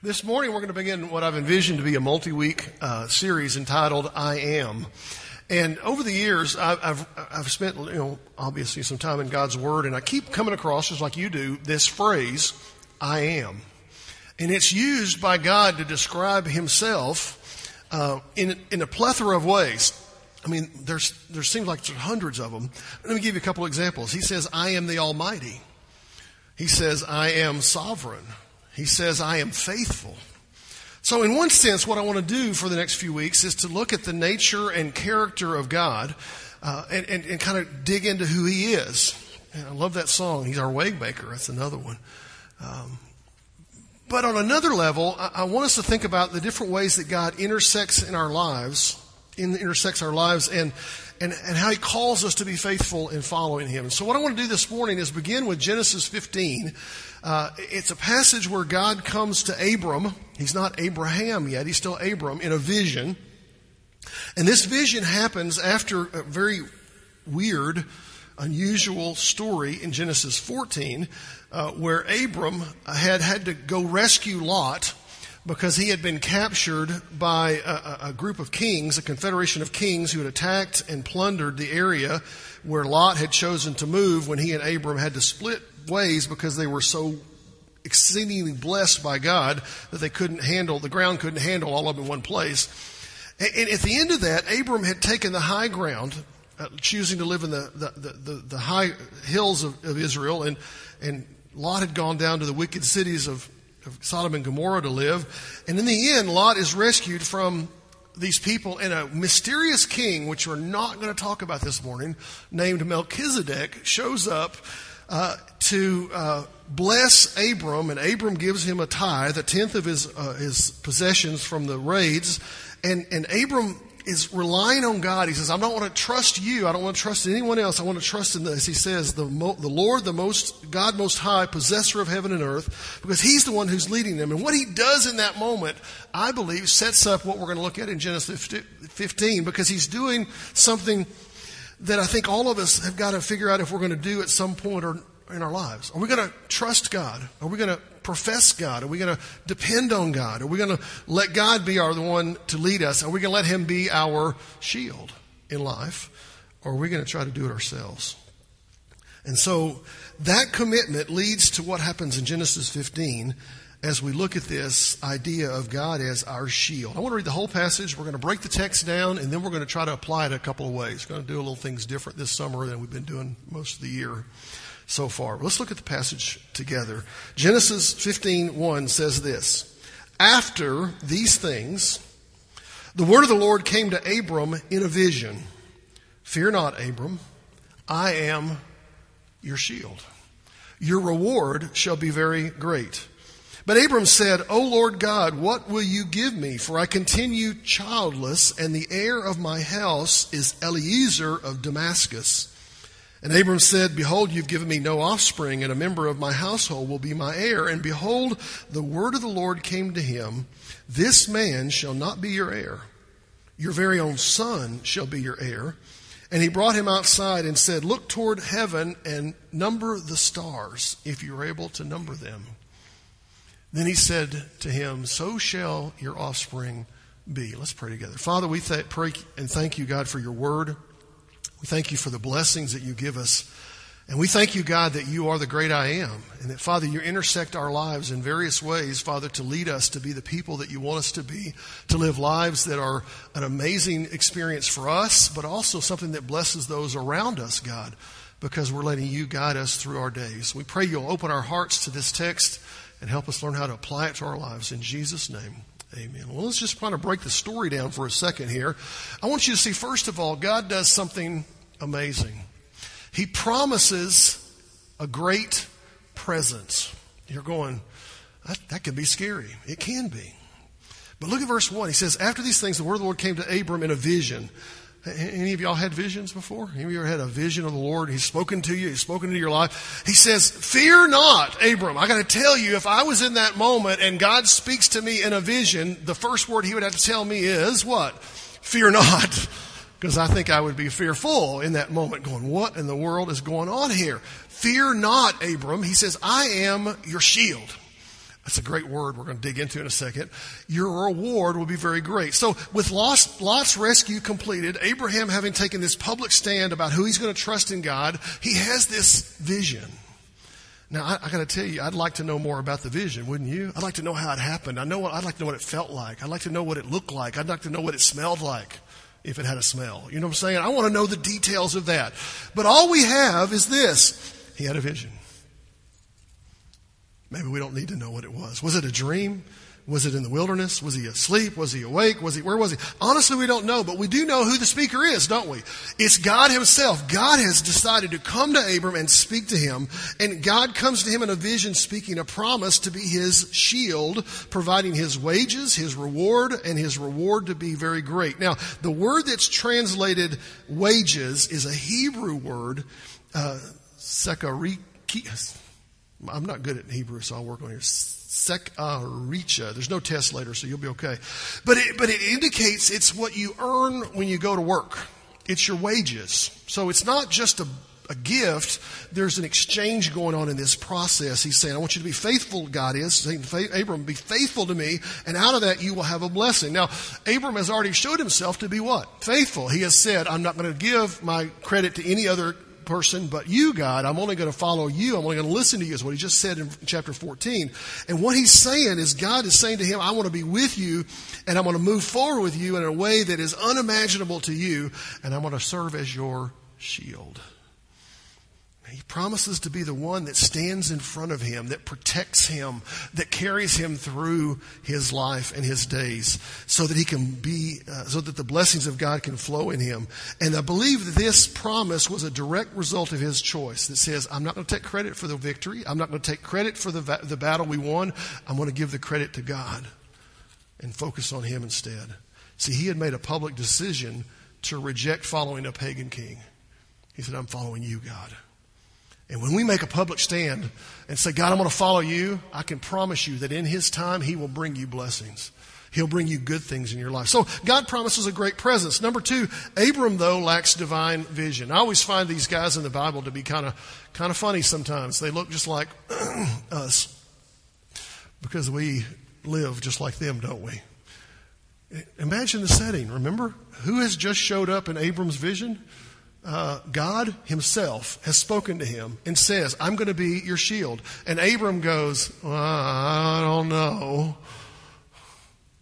This morning, we're going to begin what I've envisioned to be a multi week uh, series entitled I Am. And over the years, I've, I've, I've, spent, you know, obviously some time in God's Word, and I keep coming across, just like you do, this phrase, I am. And it's used by God to describe Himself uh, in, in a plethora of ways. I mean, there's, there seems like there's hundreds of them. Let me give you a couple examples. He says, I am the Almighty. He says, I am sovereign. He says, I am faithful. So, in one sense, what I want to do for the next few weeks is to look at the nature and character of God uh, and, and, and, kind of dig into who He is. And I love that song. He's our waymaker. That's another one. Um, but on another level, I, I want us to think about the different ways that God intersects in our lives, in, intersects our lives, and and, and how he calls us to be faithful in following him. so what I want to do this morning is begin with Genesis 15, uh, it's a passage where God comes to Abram. He's not Abraham yet, he's still Abram in a vision. And this vision happens after a very weird, unusual story in Genesis 14, uh, where Abram had had to go rescue Lot because he had been captured by a, a, group of kings, a confederation of kings who had attacked and plundered the area where Lot had chosen to move when he and Abram had to split ways because they were so exceedingly blessed by God that they couldn't handle, the ground couldn't handle all of them in one place. And, and at the end of that, Abram had taken the high ground, uh, choosing to live in the, the, the, the high hills of, of, Israel, and, and Lot had gone down to the wicked cities of, of Sodom and Gomorrah to live. And in the end, Lot is rescued from these people, and a mysterious king, which we're not going to talk about this morning, named Melchizedek, shows up uh, to uh, bless Abram, and Abram gives him a tithe, a tenth of his uh, his possessions from the raids, and and Abram is relying on God. He says, "I don't want to trust you. I don't want to trust anyone else. I want to trust in this." He says, "the the Lord, the most God Most High, possessor of heaven and earth," because He's the one who's leading them. And what He does in that moment, I believe, sets up what we're going to look at in Genesis 15, because He's doing something that I think all of us have got to figure out if we're going to do at some point or in our lives. Are we going to trust God? Are we going to profess God? Are we going to depend on God? Are we going to let God be our the one to lead us? Are we going to let Him be our shield in life? Or are we going to try to do it ourselves? And so that commitment leads to what happens in Genesis 15 as we look at this idea of God as our shield. I want to read the whole passage. We're going to break the text down, and then we're going to try to apply it a couple of ways. We're going to do a little things different this summer than we've been doing most of the year so far. Let's look at the passage together. Genesis 15:1 says this: After these things, the word of the Lord came to Abram in a vision. Fear not, Abram. I am your shield. Your reward shall be very great. But Abram said, O Lord God, what will you give me? For I continue childless, and the heir of my house is Eliezer of Damascus. And Abram said, Behold, you've given me no offspring, and a member of my household will be my heir. And behold, the word of the Lord came to him This man shall not be your heir. Your very own son shall be your heir. And he brought him outside and said, Look toward heaven and number the stars, if you're able to number them. Then he said to him, So shall your offspring be. Let's pray together. Father, we th- pray and thank you, God, for your word. We thank you for the blessings that you give us. And we thank you, God, that you are the great I am. And that, Father, you intersect our lives in various ways, Father, to lead us to be the people that you want us to be, to live lives that are an amazing experience for us, but also something that blesses those around us, God, because we're letting you guide us through our days. We pray you'll open our hearts to this text and help us learn how to apply it to our lives. In Jesus' name, amen. Well, let's just kind of break the story down for a second here. I want you to see, first of all, God does something amazing. He promises a great presence. You're going, that, that can be scary. It can be. But look at verse 1. He says, After these things, the word of the Lord came to Abram in a vision. Any of y'all had visions before? Any of you ever had a vision of the Lord? He's spoken to you. He's spoken to your life. He says, fear not, Abram. I got to tell you, if I was in that moment and God speaks to me in a vision, the first word he would have to tell me is what? Fear not. Because I think I would be fearful in that moment going, what in the world is going on here? Fear not, Abram. He says, I am your shield. That's a great word we're going to dig into in a second. Your reward will be very great. So, with Lot's, rescue completed, Abraham having taken this public stand about who he's going to trust in God, he has this vision. Now, I, I got to tell you, I'd like to know more about the vision, wouldn't you? I'd like to know how it happened. I know what, I'd like to know what it felt like. I'd like to know what it looked like. I'd like to know what it smelled like if it had a smell. You know what I'm saying? I want to know the details of that. But all we have is this. He had a vision. Maybe we don't need to know what it was. Was it a dream? Was it in the wilderness? Was he asleep? Was he awake? Was he, where was he? Honestly, we don't know, but we do know who the speaker is, don't we? It's God himself. God has decided to come to Abram and speak to him, and God comes to him in a vision speaking a promise to be his shield, providing his wages, his reward, and his reward to be very great. Now, the word that's translated wages is a Hebrew word, uh, I'm not good at Hebrew, so I'll work on here. Sekaricha. There's no test later, so you'll be okay. But it, but it indicates it's what you earn when you go to work. It's your wages. So it's not just a, a gift. There's an exchange going on in this process. He's saying, I want you to be faithful, God is saying, Abram, be faithful to me, and out of that you will have a blessing. Now, Abram has already showed himself to be what? Faithful. He has said, I'm not going to give my credit to any other person but you, God. I'm only going to follow you. I'm only going to listen to you, is what he just said in chapter 14. And what he's saying is God is saying to him, I want to be with you and I'm going to move forward with you in a way that is unimaginable to you and I'm going to serve as your shield. He promises to be the one that stands in front of him, that protects him, that carries him through his life and his days, so that he can be, uh, so that the blessings of God can flow in him. And I believe that this promise was a direct result of his choice that says, I'm not going to take credit for the victory. I'm not going to take credit for the, va- the battle we won. I'm going to give the credit to God and focus on him instead. See, he had made a public decision to reject following a pagan king. He said, I'm following you, God. And when we make a public stand and say, God, I'm going to follow you, I can promise you that in His time, He will bring you blessings. He'll bring you good things in your life. So God promises a great presence. Number two, Abram though lacks divine vision. I always find these guys in the Bible to be kind of kind of funny sometimes. They look just like us because we live just like them, don't we? Imagine the setting. Remember who has just showed up in Abram's vision? Uh, God Himself has spoken to him and says, I'm going to be your shield. And Abram goes, well, I don't know.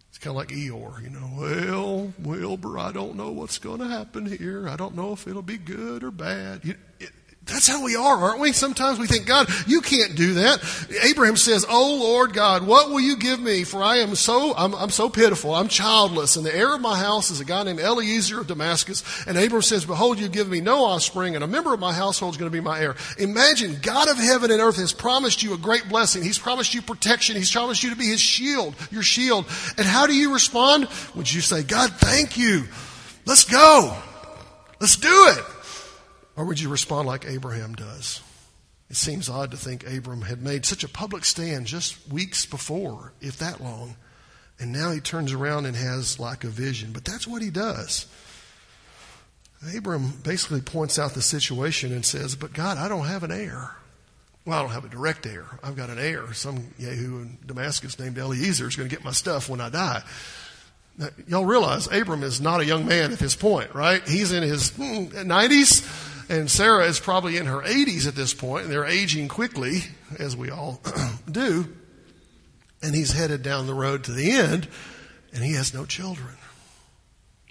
It's kind of like Eeyore, you know. Well, Wilbur, I don't know what's going to happen here. I don't know if it'll be good or bad. You, that's how we are, aren't we? Sometimes we think, God, you can't do that. Abraham says, Oh Lord God, what will you give me? For I am so, I'm, I'm, so pitiful. I'm childless. And the heir of my house is a guy named Eliezer of Damascus. And Abraham says, Behold, you give me no offspring, and a member of my household is going to be my heir. Imagine God of heaven and earth has promised you a great blessing. He's promised you protection. He's promised you to be his shield, your shield. And how do you respond? Would you say, God, thank you. Let's go. Let's do it. Or would you respond like Abraham does? It seems odd to think Abram had made such a public stand just weeks before, if that long, and now he turns around and has like a vision. But that's what he does. Abram basically points out the situation and says, But God, I don't have an heir. Well, I don't have a direct heir. I've got an heir. Some Yahoo in Damascus named Eliezer is going to get my stuff when I die. Now, y'all realize Abram is not a young man at this point, right? He's in his hmm, 90s and Sarah is probably in her 80s at this point, and they're aging quickly, as we all do. And he's headed down the road to the end, and he has no children.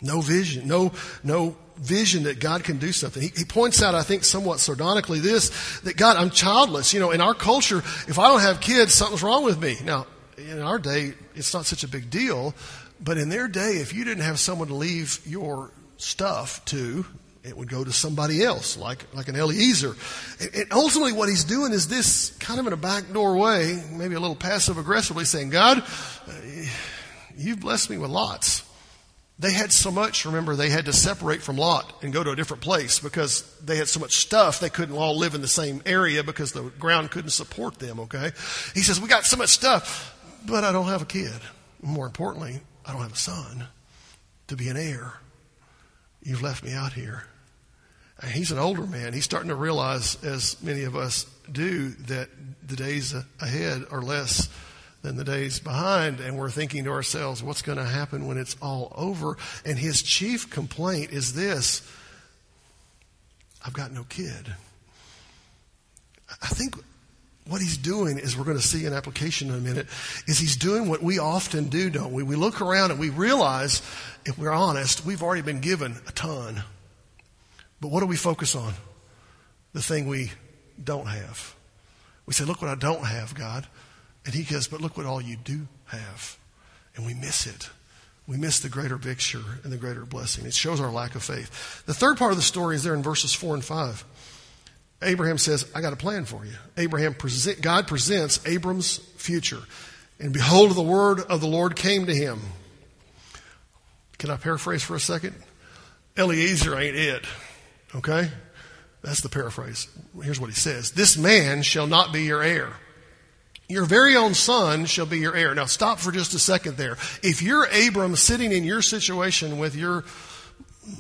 No vision, no, no vision that God can do something. He, he, points out, I think, somewhat sardonically this, that God, I'm childless. You know, in our culture, if I don't have kids, something's wrong with me. Now, in our day, it's not such a big deal, but in their day, if you didn't have someone to leave your stuff to, it would go to somebody else, like, like an Eliezer. And, and ultimately, what he's doing is this kind of in a backdoor way, maybe a little passive aggressively saying, God, uh, you've blessed me with lots. They had so much, remember, they had to separate from Lot and go to a different place because they had so much stuff they couldn't all live in the same area because the ground couldn't support them, okay? He says, We got so much stuff, but I don't have a kid. More importantly, I don't have a son to be an heir. You've left me out here. He's an older man. He's starting to realize, as many of us do, that the days ahead are less than the days behind. And we're thinking to ourselves, what's going to happen when it's all over? And his chief complaint is this I've got no kid. I think what he's doing is we're going to see an application in a minute is he's doing what we often do don't we we look around and we realize if we're honest we've already been given a ton but what do we focus on the thing we don't have we say look what i don't have god and he goes but look what all you do have and we miss it we miss the greater picture and the greater blessing it shows our lack of faith the third part of the story is there in verses 4 and 5 Abraham says, I got a plan for you. Abraham present, God presents Abram's future. And behold, the word of the Lord came to him. Can I paraphrase for a second? Eliezer ain't it. Okay? That's the paraphrase. Here's what he says This man shall not be your heir. Your very own son shall be your heir. Now, stop for just a second there. If you're Abram sitting in your situation with your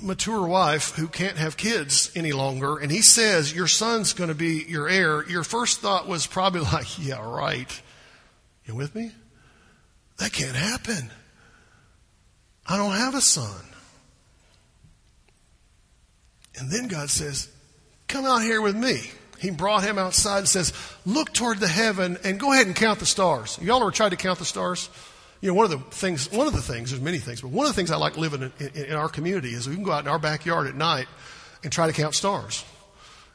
mature wife who can't have kids any longer, and he says, Your son's going to be your heir, your first thought was probably like, Yeah, right. You with me? That can't happen. I don't have a son. And then God says, Come out here with me. He brought him outside and says, Look toward the heaven and go ahead and count the stars. Y'all ever tried to count the stars? You know, one of the things, one of the things, there's many things, but one of the things I like living in, in, in our community is we can go out in our backyard at night and try to count stars.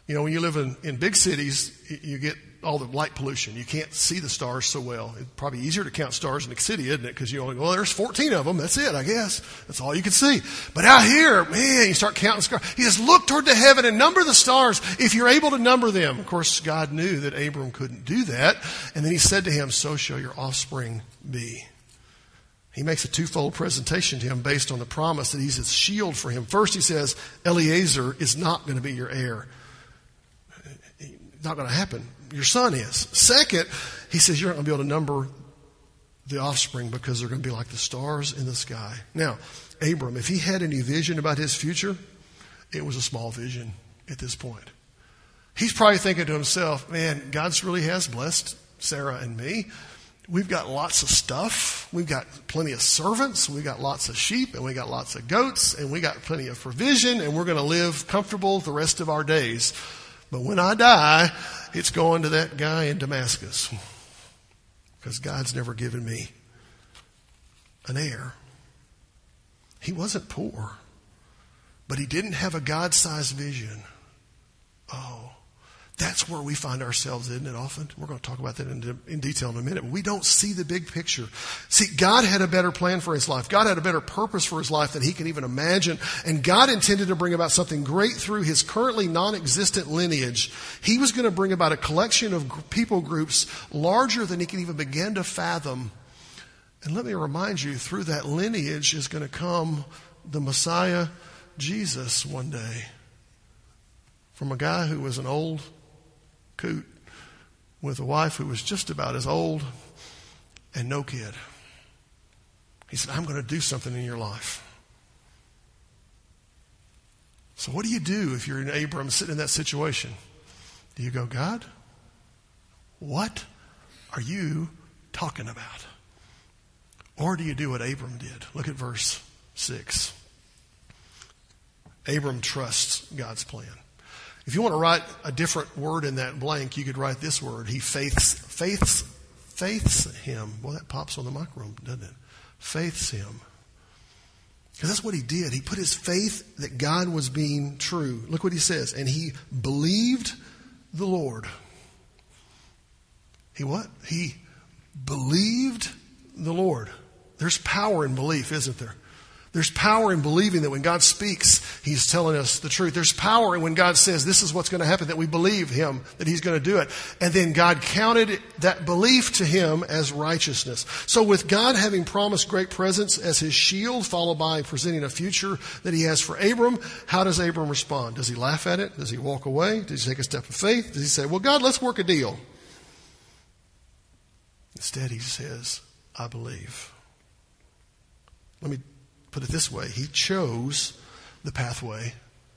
You know, when you live in, in big cities, you get all the light pollution. You can't see the stars so well. It's probably easier to count stars in the city, isn't it? Because you only go, well, there's 14 of them. That's it, I guess. That's all you can see. But out here, man, you start counting stars. He says, look toward the heaven and number the stars if you're able to number them. Of course, God knew that Abram couldn't do that. And then he said to him, so shall your offspring be. He makes a twofold presentation to him based on the promise that he's a shield for him. First, he says, Eliezer is not going to be your heir. It's not going to happen. Your son is. Second, he says, you're not going to be able to number the offspring because they're going to be like the stars in the sky. Now, Abram, if he had any vision about his future, it was a small vision at this point. He's probably thinking to himself, man, God's really has blessed Sarah and me. We've got lots of stuff. We've got plenty of servants. We've got lots of sheep and we got lots of goats and we got plenty of provision and we're going to live comfortable the rest of our days. But when I die, it's going to that guy in Damascus because God's never given me an heir. He wasn't poor, but he didn't have a God sized vision. Oh, that's where we find ourselves, isn't it, often? We're going to talk about that in, in, detail in a minute. We don't see the big picture. See, God had a better plan for his life. God had a better purpose for his life than he can even imagine. And God intended to bring about something great through his currently non existent lineage. He was going to bring about a collection of people groups larger than he can even begin to fathom. And let me remind you, through that lineage is going to come the Messiah, Jesus, one day. From a guy who was an old coot with a wife who was just about as old and no kid. He said, I'm going to do something in your life. So, what do you do if you're in Abram sitting in that situation? Do you go, God, what are you talking about? Or do you do what Abram did? Look at verse 6. Abram trusts God's plan. If you want to write a different word in that blank, you could write this word. He faiths, faiths, faiths him. Well, that pops on the microphone, doesn't it? Faiths him. Because that's what he did. He put his faith that God was being true. Look what he says. And he believed the Lord. He what? He believed the Lord. There's power in belief, isn't there? There's power in believing that when God speaks, He's telling us the truth. There's power in when God says this is what's going to happen, that we believe Him, that He's going to do it. And then God counted that belief to Him as righteousness. So with God having promised great presence as His shield, followed by presenting a future that He has for Abram, how does Abram respond? Does he laugh at it? Does he walk away? Does he take a step of faith? Does he say, well, God, let's work a deal? Instead, he says, I believe. Let me put it this way he chose the pathway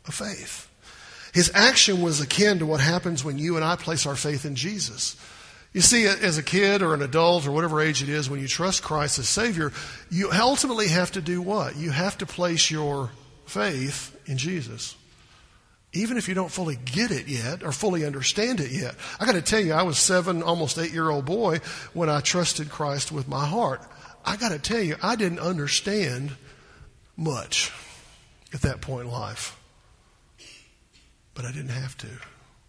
of faith. His action was akin to what happens when you and I place our faith in Jesus. You see, as a kid or an adult or whatever age it is, when you trust Christ as Savior, you ultimately have to do what? You have to place your faith in Jesus. Even if you don't fully get it yet or fully understand it yet. I got to tell you, I was seven, almost eight year old boy when I trusted Christ with my heart. I got to tell you, I didn't understand much at that point in life. But I didn't have to.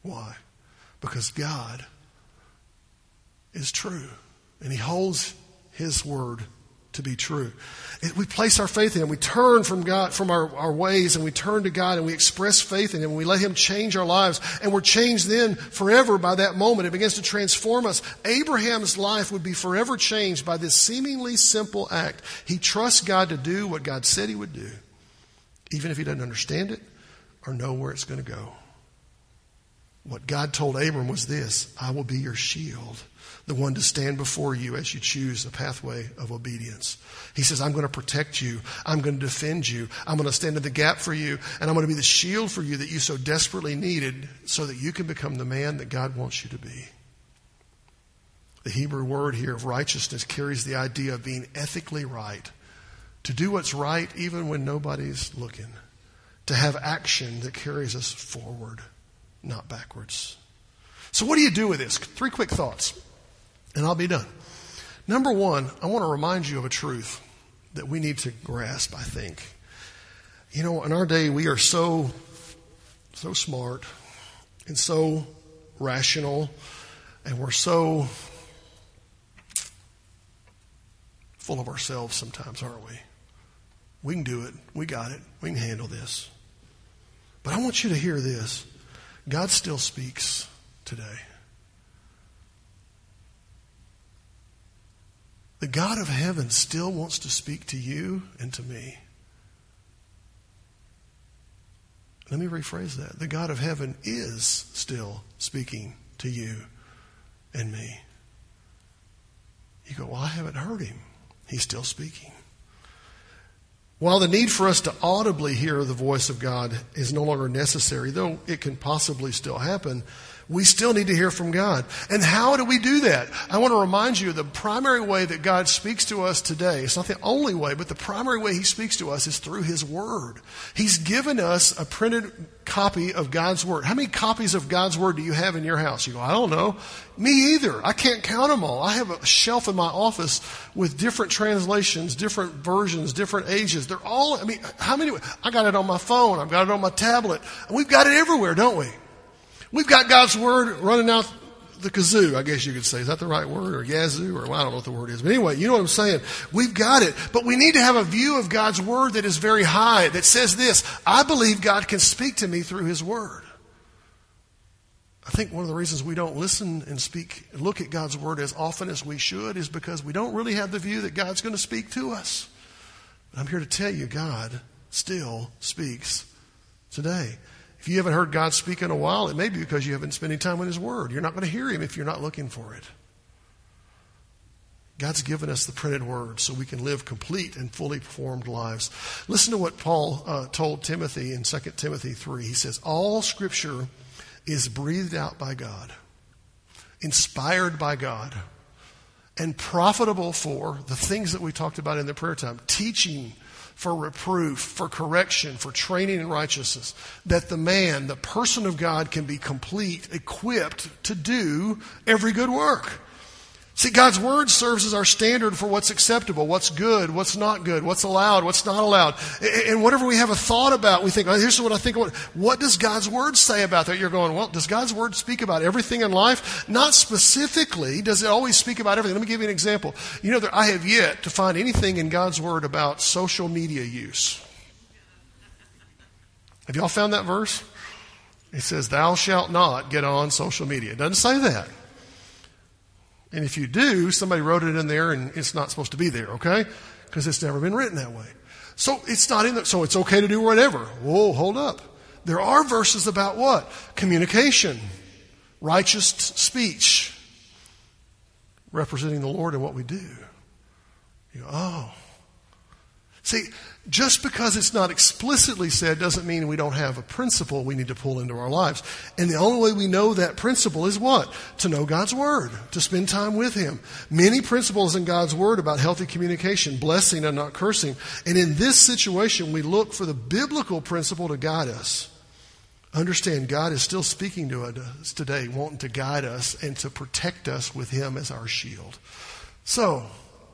Why? Because God is true. And He holds His word to be true. We place our faith in Him. We turn from God, from our, our ways, and we turn to God and we express faith in Him. We let Him change our lives. And we're changed then forever by that moment. It begins to transform us. Abraham's life would be forever changed by this seemingly simple act. He trusts God to do what God said He would do, even if he doesn't understand it or know where it's going to go. What God told Abram was this I will be your shield the one to stand before you as you choose a pathway of obedience. He says, I'm going to protect you. I'm going to defend you. I'm going to stand in the gap for you. And I'm going to be the shield for you that you so desperately needed so that you can become the man that God wants you to be. The Hebrew word here of righteousness carries the idea of being ethically right, to do what's right even when nobody's looking, to have action that carries us forward, not backwards. So, what do you do with this? Three quick thoughts and I'll be done. Number one, I want to remind you of a truth that we need to grasp, I think. You know, in our day, we are so, so smart and so rational, and we're so full of ourselves sometimes, aren't we? We can do it. We got it. We can handle this. But I want you to hear this God still speaks today. The God of heaven still wants to speak to you and to me. Let me rephrase that. The God of heaven is still speaking to you and me. You go, Well, I haven't heard him. He's still speaking. While the need for us to audibly hear the voice of God is no longer necessary, though it can possibly still happen, we still need to hear from God. And how do we do that? I want to remind you the primary way that God speaks to us today, it's not the only way, but the primary way He speaks to us is through His Word. He's given us a printed copy of God's Word. How many copies of God's Word do you have in your house? You go, I don't know. Me either. I can't count them all. I have a shelf in my office with different translations, different versions, different ages. They're all, I mean, how many? I got it on my phone. I've got it on my tablet. We've got it everywhere, don't we? We've got God's word running out the kazoo, I guess you could say. Is that the right word? Or yazoo? Or well, I don't know what the word is. But anyway, you know what I'm saying. We've got it. But we need to have a view of God's word that is very high, that says this I believe God can speak to me through his word. I think one of the reasons we don't listen and speak, look at God's word as often as we should is because we don't really have the view that God's going to speak to us. I'm here to tell you, God still speaks today. If you haven't heard God speak in a while, it may be because you haven't been spending time with His Word. You're not going to hear Him if you're not looking for it. God's given us the printed word so we can live complete and fully formed lives. Listen to what Paul uh, told Timothy in 2 Timothy 3. He says, All scripture is breathed out by God, inspired by God, and profitable for the things that we talked about in the prayer time teaching, for reproof, for correction, for training in righteousness, that the man, the person of God, can be complete, equipped to do every good work. See, God's Word serves as our standard for what's acceptable, what's good, what's not good, what's allowed, what's not allowed. And whatever we have a thought about, we think, oh, here's what I think about. What does God's Word say about that? You're going, well, does God's Word speak about everything in life? Not specifically. Does it always speak about everything? Let me give you an example. You know, that I have yet to find anything in God's Word about social media use. Have y'all found that verse? It says, thou shalt not get on social media. It doesn't say that. And if you do, somebody wrote it in there and it's not supposed to be there, okay? Because it's never been written that way. So it's not in there. So it's okay to do whatever. Whoa, hold up. There are verses about what? Communication, righteous speech, representing the Lord in what we do. You go, oh. See, just because it's not explicitly said doesn't mean we don't have a principle we need to pull into our lives. And the only way we know that principle is what? To know God's Word, to spend time with Him. Many principles in God's Word about healthy communication, blessing and not cursing. And in this situation, we look for the biblical principle to guide us. Understand God is still speaking to us today, wanting to guide us and to protect us with Him as our shield. So,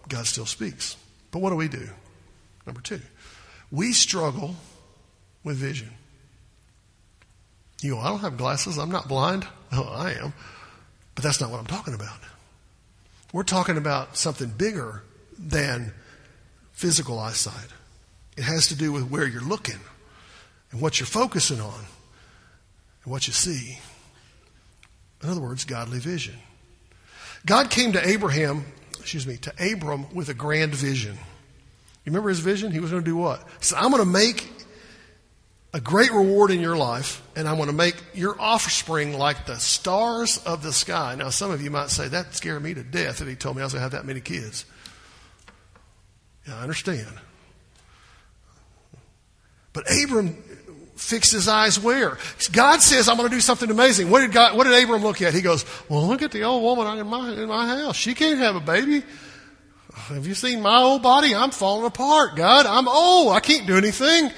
God still speaks. But what do we do? Number two, we struggle with vision. You go, I don't have glasses. I'm not blind. Oh, I am. But that's not what I'm talking about. We're talking about something bigger than physical eyesight. It has to do with where you're looking and what you're focusing on and what you see. In other words, godly vision. God came to Abraham, excuse me, to Abram with a grand vision. You remember his vision? He was going to do what? He said, I'm going to make a great reward in your life, and I'm going to make your offspring like the stars of the sky. Now, some of you might say, that scared me to death if he told me I was going to have that many kids. Yeah, I understand. But Abram fixed his eyes where? God says, I'm going to do something amazing. What did, God, what did Abram look at? He goes, Well, look at the old woman in my, in my house. She can't have a baby. Have you seen my old body? I'm falling apart, God. I'm old. I can't do anything.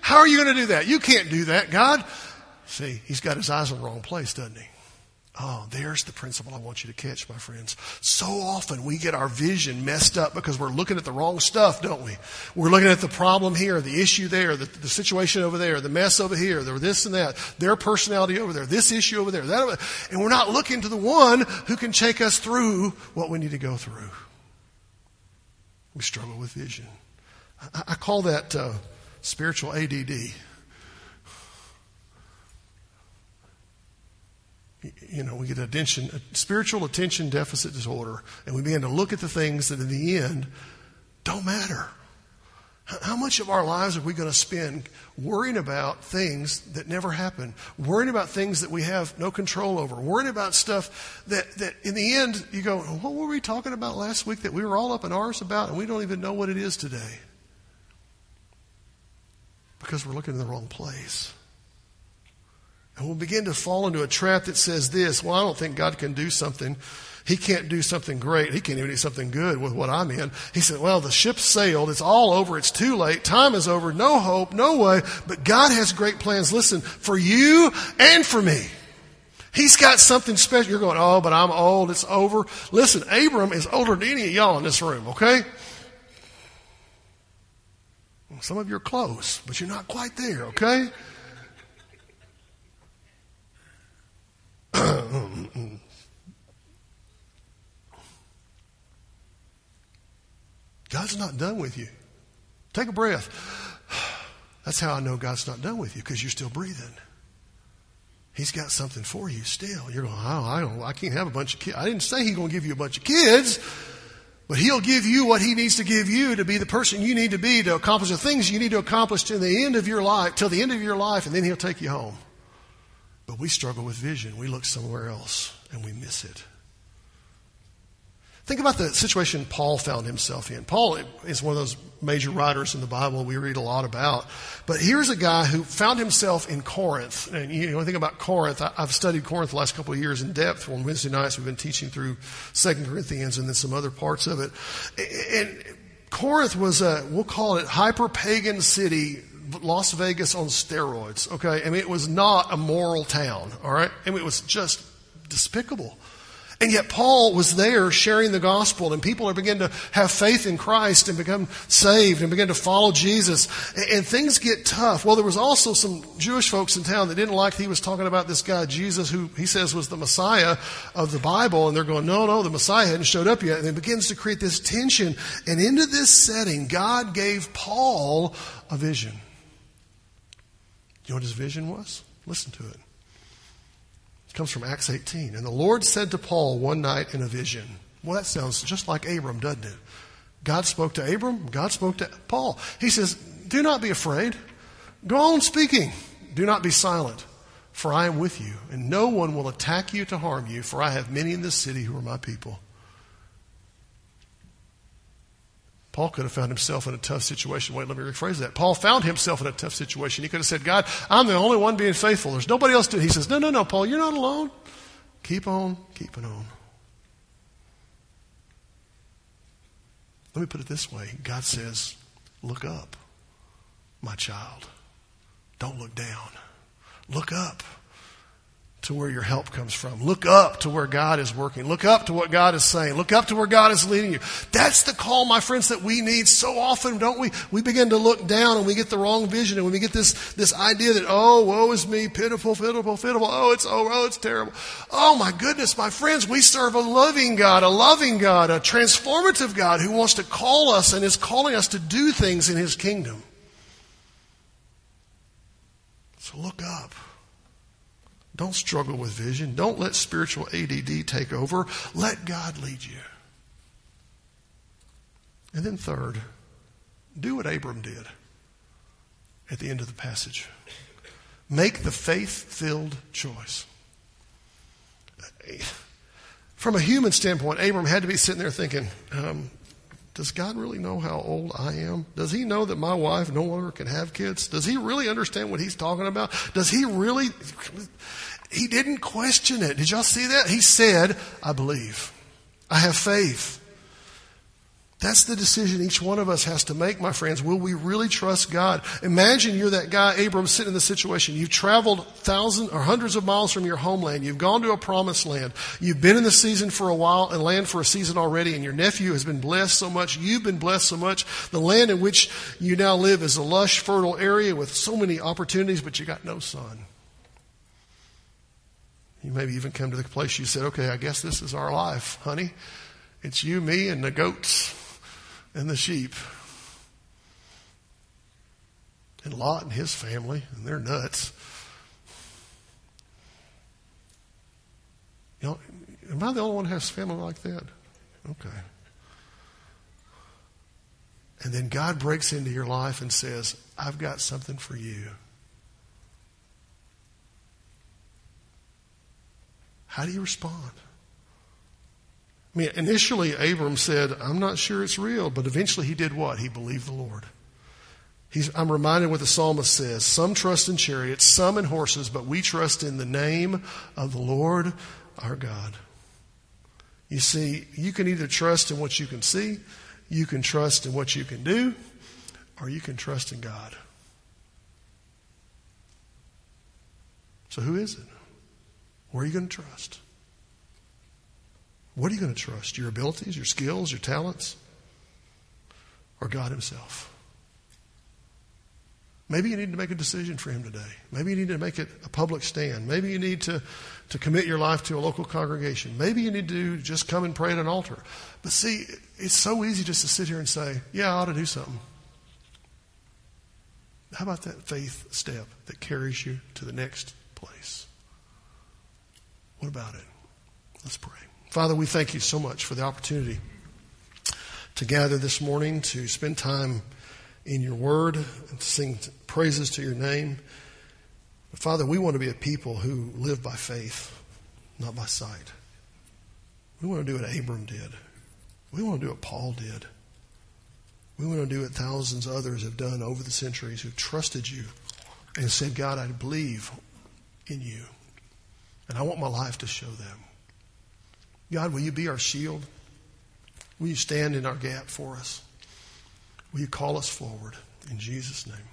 How are you going to do that? You can't do that, God. See, he's got his eyes in the wrong place, doesn't he? Oh, there's the principle I want you to catch, my friends. So often we get our vision messed up because we're looking at the wrong stuff, don't we? We're looking at the problem here, the issue there, the, the situation over there, the mess over here, the this and that, their personality over there, this issue over there, that and we're not looking to the one who can take us through what we need to go through. We struggle with vision. I, I call that uh, spiritual ADD. You know, we get attention, spiritual attention deficit disorder, and we begin to look at the things that in the end don't matter. How much of our lives are we going to spend worrying about things that never happen, worrying about things that we have no control over, worrying about stuff that, that in the end you go, what were we talking about last week that we were all up in arms about and we don't even know what it is today? Because we're looking in the wrong place. And we'll begin to fall into a trap that says this, well, I don't think God can do something he can't do something great. He can't even do something good with what I'm in. He said, Well, the ship sailed. It's all over. It's too late. Time is over. No hope. No way. But God has great plans. Listen, for you and for me. He's got something special. You're going, Oh, but I'm old. It's over. Listen, Abram is older than any of y'all in this room, okay? Some of you are close, but you're not quite there, okay? God's not done with you. Take a breath. That's how I know God's not done with you because you're still breathing. He's got something for you still. You're going, oh, I, don't, I can't have a bunch of kids. I didn't say He's going to give you a bunch of kids, but He'll give you what He needs to give you to be the person you need to be to accomplish the things you need to accomplish to the end of your life, till the end of your life, and then He'll take you home. But we struggle with vision. We look somewhere else and we miss it. Think about the situation Paul found himself in. Paul is one of those major writers in the Bible we read a lot about. But here's a guy who found himself in Corinth. And you know, think about Corinth. I, have studied Corinth the last couple of years in depth. On Wednesday nights, we've been teaching through Second Corinthians and then some other parts of it. And Corinth was a, we'll call it hyper pagan city Las Vegas on steroids, okay? I mean, it was not a moral town, all right? I mean, it was just despicable. And yet Paul was there sharing the gospel and people are beginning to have faith in Christ and become saved and begin to follow Jesus. And, things get tough. Well, there was also some Jewish folks in town that didn't like he was talking about this guy, Jesus, who he says was the Messiah of the Bible. And they're going, no, no, the Messiah hadn't showed up yet. And it begins to create this tension. And into this setting, God gave Paul a vision. You know what his vision was? Listen to it. It comes from Acts 18. And the Lord said to Paul one night in a vision. Well, that sounds just like Abram, doesn't it? God spoke to Abram, God spoke to Paul. He says, Do not be afraid. Go on speaking. Do not be silent, for I am with you, and no one will attack you to harm you, for I have many in this city who are my people. Paul could have found himself in a tough situation. Wait, let me rephrase that. Paul found himself in a tough situation. He could have said, God, I'm the only one being faithful. There's nobody else doing. He says, No, no, no, Paul, you're not alone. Keep on keeping on. Let me put it this way God says, Look up, my child. Don't look down. Look up to where your help comes from. Look up to where God is working. Look up to what God is saying. Look up to where God is leading you. That's the call, my friends, that we need so often, don't we? We begin to look down and we get the wrong vision and we get this, this idea that, oh, woe is me, pitiful, pitiful, pitiful. Oh, it's, oh, oh, it's terrible. Oh my goodness, my friends, we serve a loving God, a loving God, a transformative God who wants to call us and is calling us to do things in His kingdom. So look up. Don't struggle with vision. Don't let spiritual ADD take over. Let God lead you. And then, third, do what Abram did at the end of the passage make the faith filled choice. From a human standpoint, Abram had to be sitting there thinking, um, does God really know how old I am? Does he know that my wife no longer can have kids? Does he really understand what he's talking about? Does he really? He didn't question it. Did y'all see that? He said, I believe. I have faith. That's the decision each one of us has to make, my friends. Will we really trust God? Imagine you're that guy, Abram, sitting in the situation. You've traveled thousands or hundreds of miles from your homeland. You've gone to a promised land. You've been in the season for a while and land for a season already, and your nephew has been blessed so much. You've been blessed so much. The land in which you now live is a lush, fertile area with so many opportunities, but you got no son. You maybe even come to the place you said, okay, I guess this is our life, honey. It's you, me, and the goats and the sheep. And Lot and his family, and they're nuts. You know, am I the only one who has family like that? Okay. And then God breaks into your life and says, I've got something for you. How do you respond? I mean, initially, Abram said, I'm not sure it's real, but eventually he did what? He believed the Lord. He's, I'm reminded what the psalmist says Some trust in chariots, some in horses, but we trust in the name of the Lord our God. You see, you can either trust in what you can see, you can trust in what you can do, or you can trust in God. So, who is it? Where are you going to trust? What are you going to trust? Your abilities, your skills, your talents? Or God Himself? Maybe you need to make a decision for Him today. Maybe you need to make it a public stand. Maybe you need to, to commit your life to a local congregation. Maybe you need to just come and pray at an altar. But see, it's so easy just to sit here and say, yeah, I ought to do something. How about that faith step that carries you to the next place? What about it? Let's pray. Father, we thank you so much for the opportunity to gather this morning, to spend time in your word, and to sing praises to your name. But Father, we want to be a people who live by faith, not by sight. We want to do what Abram did. We want to do what Paul did. We want to do what thousands of others have done over the centuries who trusted you and said, God, I believe in you. And I want my life to show them. God, will you be our shield? Will you stand in our gap for us? Will you call us forward? In Jesus' name.